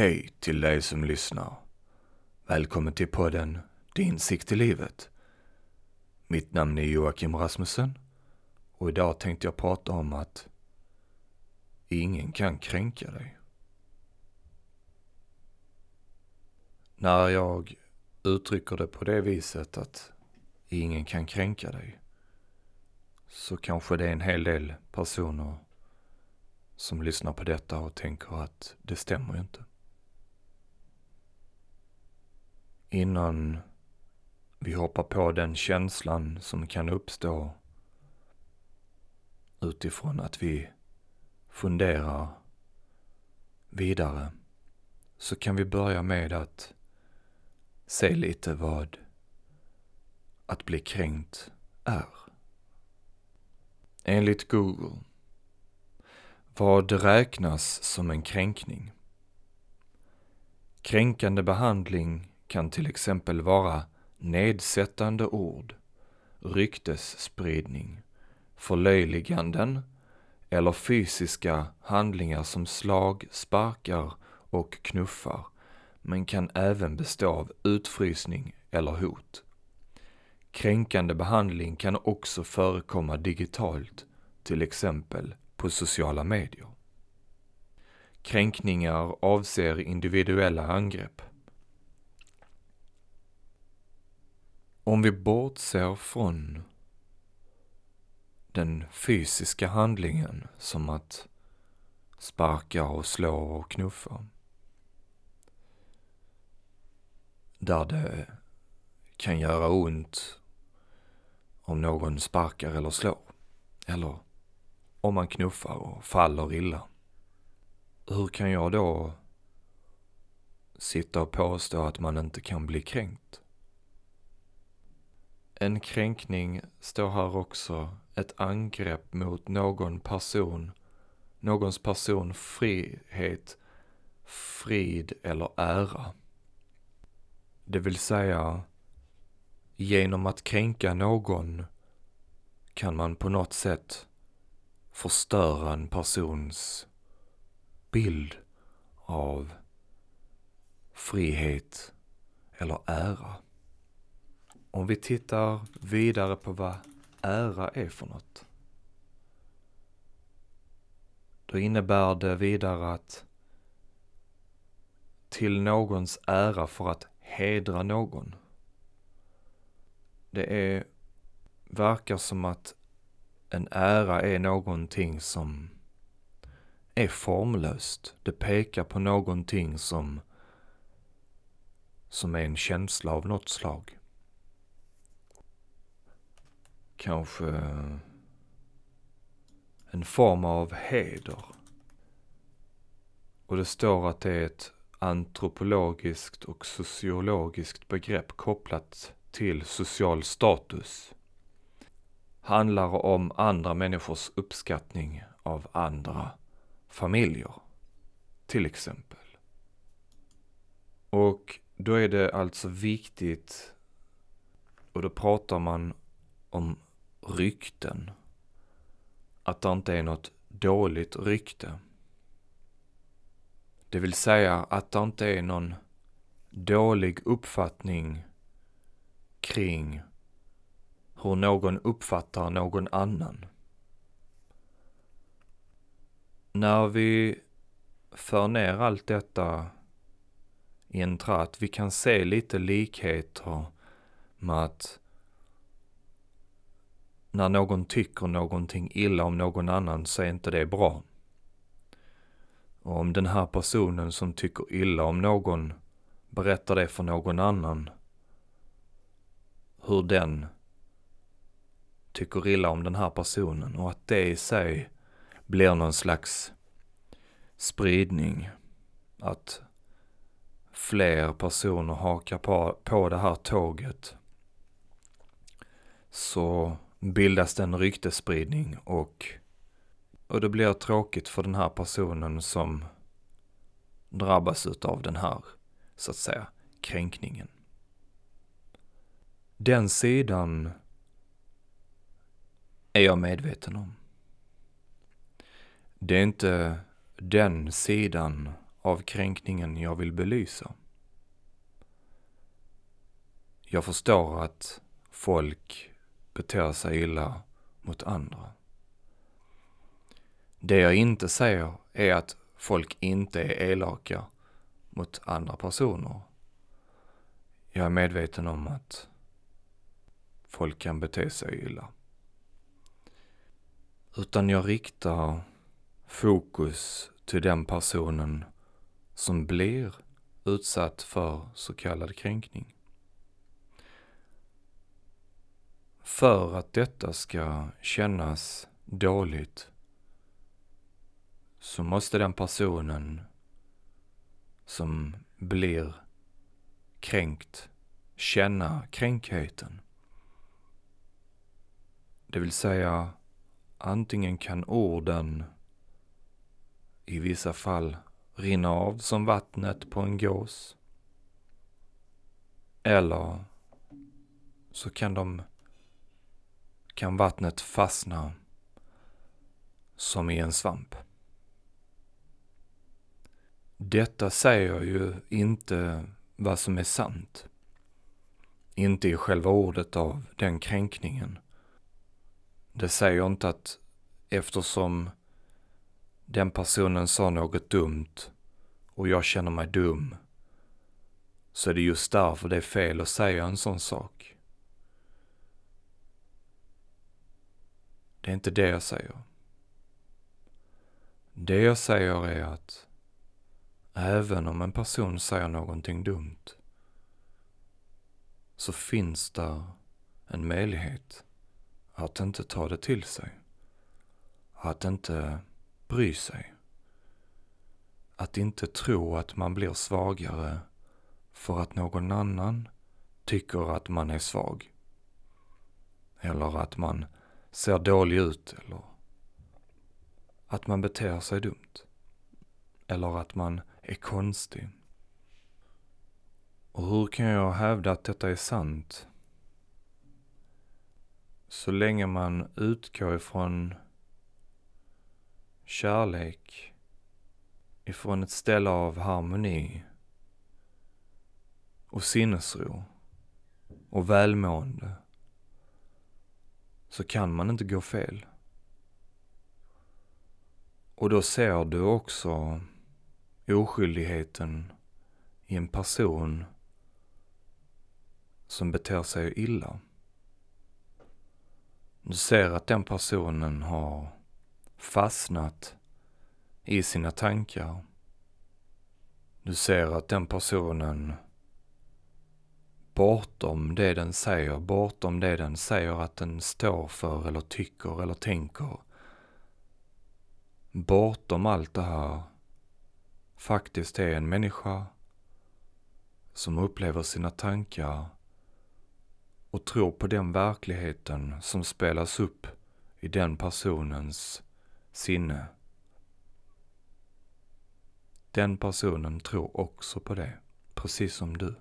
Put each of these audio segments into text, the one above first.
Hej till dig som lyssnar. Välkommen till podden Din sikt i livet. Mitt namn är Joakim Rasmussen och idag tänkte jag prata om att ingen kan kränka dig. När jag uttrycker det på det viset att ingen kan kränka dig så kanske det är en hel del personer som lyssnar på detta och tänker att det stämmer ju inte. Innan vi hoppar på den känslan som kan uppstå utifrån att vi funderar vidare så kan vi börja med att se lite vad att bli kränkt är. Enligt Google vad räknas som en kränkning? Kränkande behandling kan till exempel vara nedsättande ord, ryktesspridning, förlöjliganden eller fysiska handlingar som slag, sparkar och knuffar, men kan även bestå av utfrysning eller hot. Kränkande behandling kan också förekomma digitalt, till exempel på sociala medier. Kränkningar avser individuella angrepp. Om vi bortser från den fysiska handlingen som att sparka och slå och knuffa. Där det kan göra ont om någon sparkar eller slår. Eller om man knuffar och faller illa. Hur kan jag då sitta och påstå att man inte kan bli kränkt? En kränkning står här också ett angrepp mot någon person, någons person, frihet, frid eller ära. Det vill säga, genom att kränka någon kan man på något sätt förstöra en persons bild av frihet eller ära. Om vi tittar vidare på vad ära är för något. Då innebär det vidare att till någons ära för att hedra någon. Det är, verkar som att en ära är någonting som är formlöst. Det pekar på någonting som, som är en känsla av något slag. Kanske en form av heder. Och det står att det är ett antropologiskt och sociologiskt begrepp kopplat till social status handlar om andra människors uppskattning av andra familjer, till exempel. Och då är det alltså viktigt, och då pratar man om rykten, att det inte är något dåligt rykte. Det vill säga att det inte är någon dålig uppfattning kring hur någon uppfattar någon annan. När vi för ner allt detta i en tratt, vi kan se lite likheter med att när någon tycker någonting illa om någon annan så är inte det bra. Och om den här personen som tycker illa om någon berättar det för någon annan, hur den tycker illa om den här personen och att det i sig blir någon slags spridning. Att fler personer hakar på, på det här tåget. Så bildas det en ryktesspridning och, och det blir tråkigt för den här personen som drabbas utav den här, så att säga, kränkningen. Den sidan är jag medveten om. Det är inte den sidan av kränkningen jag vill belysa. Jag förstår att folk beter sig illa mot andra. Det jag inte säger är att folk inte är elaka mot andra personer. Jag är medveten om att folk kan bete sig illa. Utan jag riktar fokus till den personen som blir utsatt för så kallad kränkning. För att detta ska kännas dåligt så måste den personen som blir kränkt känna kränkheten. Det vill säga, antingen kan orden i vissa fall rinna av som vattnet på en gås. Eller så kan de kan vattnet fastna som i en svamp. Detta säger ju inte vad som är sant. Inte i själva ordet av den kränkningen. Det säger inte att eftersom den personen sa något dumt och jag känner mig dum så är det just därför det är fel att säga en sån sak. Det är inte det jag säger. Det jag säger är att även om en person säger någonting dumt så finns där en möjlighet att inte ta det till sig. Att inte bry sig. Att inte tro att man blir svagare för att någon annan tycker att man är svag. Eller att man ser dålig ut eller att man beter sig dumt. Eller att man är konstig. Och hur kan jag hävda att detta är sant? Så länge man utgår ifrån kärlek, ifrån ett ställe av harmoni och sinnesro och välmående så kan man inte gå fel. Och då ser du också oskyldigheten i en person som beter sig illa. Du ser att den personen har fastnat i sina tankar. Du ser att den personen bortom det den säger, bortom det den säger att den står för eller tycker eller tänker. Bortom allt det här faktiskt är en människa som upplever sina tankar och tror på den verkligheten som spelas upp i den personens sinne. Den personen tror också på det, precis som du,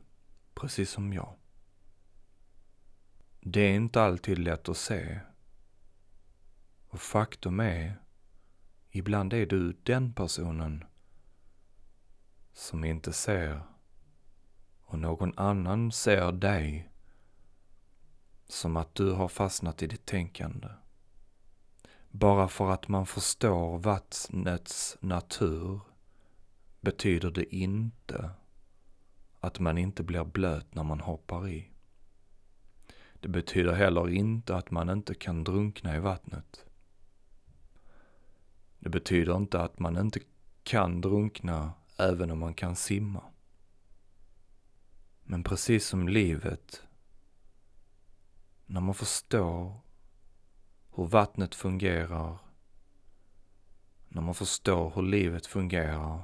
precis som jag. Det är inte alltid lätt att se. Och faktum är, ibland är du den personen som inte ser och någon annan ser dig som att du har fastnat i ditt tänkande. Bara för att man förstår vattnets natur betyder det inte att man inte blir blöt när man hoppar i. Det betyder heller inte att man inte kan drunkna i vattnet. Det betyder inte att man inte kan drunkna även om man kan simma. Men precis som livet, när man förstår hur vattnet fungerar, när man förstår hur livet fungerar,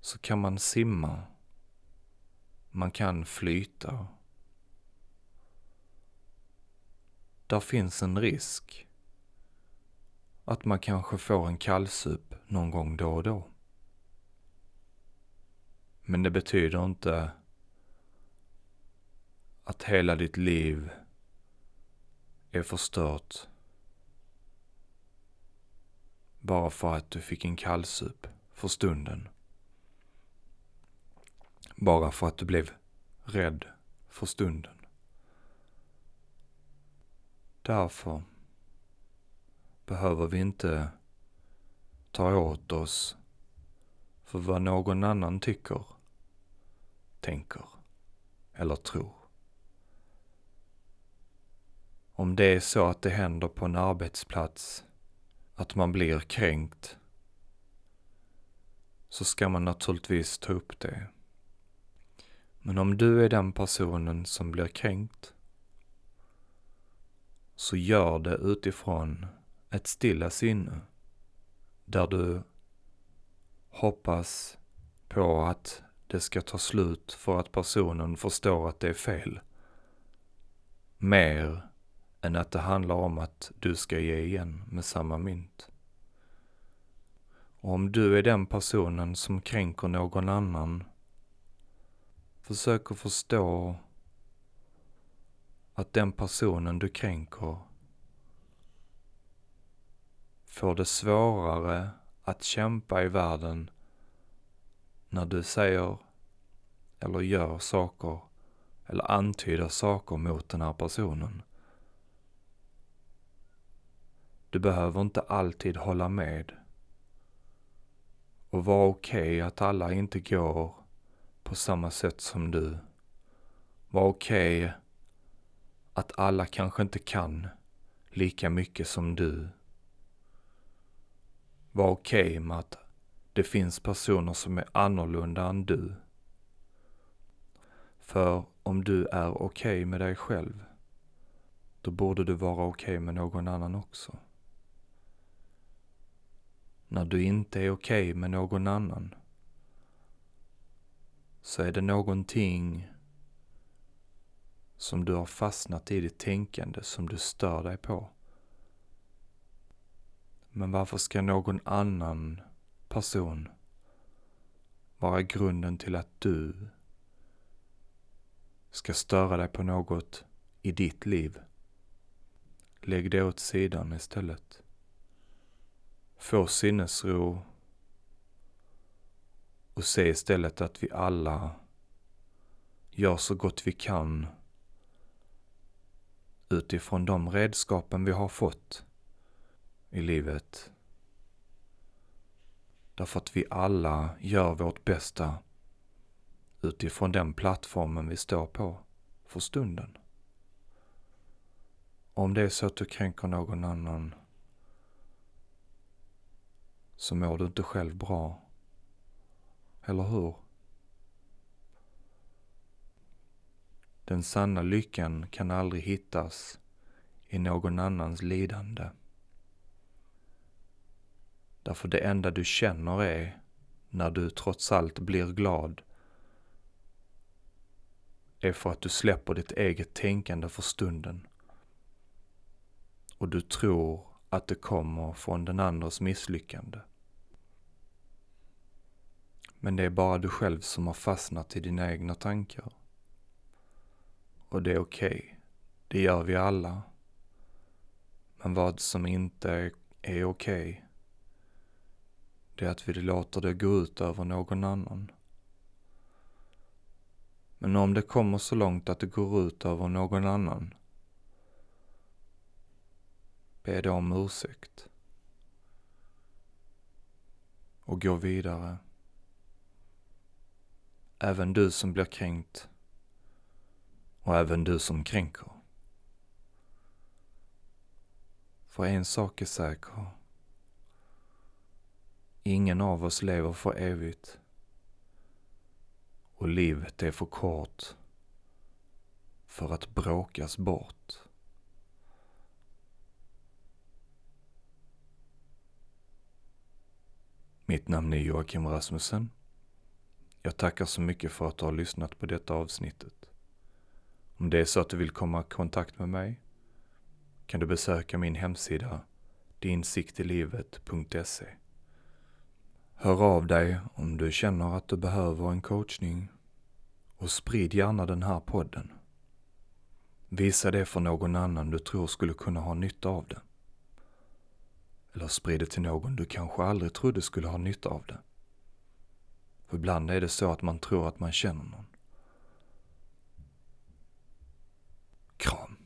så kan man simma. Man kan flyta. Där finns en risk att man kanske får en kallsup någon gång då och då. Men det betyder inte att hela ditt liv är förstört bara för att du fick en kallsup för stunden. Bara för att du blev rädd för stunden. Därför behöver vi inte ta åt oss för vad någon annan tycker, tänker eller tror. Om det är så att det händer på en arbetsplats att man blir kränkt så ska man naturligtvis ta upp det. Men om du är den personen som blir kränkt så gör det utifrån ett stilla sinne där du hoppas på att det ska ta slut för att personen förstår att det är fel. Mer än att det handlar om att du ska ge igen med samma mynt. Och om du är den personen som kränker någon annan, försök att förstå att den personen du kränker får det svårare att kämpa i världen när du säger eller gör saker eller antyder saker mot den här personen. Du behöver inte alltid hålla med och vara okej okay att alla inte går på samma sätt som du. Var okej okay att alla kanske inte kan lika mycket som du. Var okej okay med att det finns personer som är annorlunda än du. För om du är okej okay med dig själv, då borde du vara okej okay med någon annan också. När du inte är okej okay med någon annan, så är det någonting som du har fastnat i ditt tänkande som du stör dig på. Men varför ska någon annan person vara grunden till att du ska störa dig på något i ditt liv? Lägg det åt sidan istället. Få sinnesro och se istället att vi alla gör så gott vi kan utifrån de redskapen vi har fått i livet. Därför att vi alla gör vårt bästa utifrån den plattformen vi står på för stunden. Om det är så att du kränker någon annan så mår du inte själv bra. Eller hur? Den sanna lyckan kan aldrig hittas i någon annans lidande. Därför det enda du känner är, när du trots allt blir glad, är för att du släpper ditt eget tänkande för stunden. Och du tror att det kommer från den andras misslyckande. Men det är bara du själv som har fastnat i dina egna tankar. Och det är okej. Okay. Det gör vi alla. Men vad som inte är, är okej, okay, det är att vi låter det gå ut över någon annan. Men om det kommer så långt att det går ut över någon annan, be då om ursäkt. Och gå vidare. Även du som blir kränkt och även du som kränker. För en sak är säker. Ingen av oss lever för evigt. Och livet är för kort för att bråkas bort. Mitt namn är Joakim Rasmussen. Jag tackar så mycket för att du har lyssnat på detta avsnittet. Om det är så att du vill komma i kontakt med mig kan du besöka min hemsida dinsiktilivet.se. Hör av dig om du känner att du behöver en coachning och sprid gärna den här podden. Visa det för någon annan du tror skulle kunna ha nytta av det. Eller sprid det till någon du kanske aldrig trodde skulle ha nytta av det. För ibland är det så att man tror att man känner någon. Kram.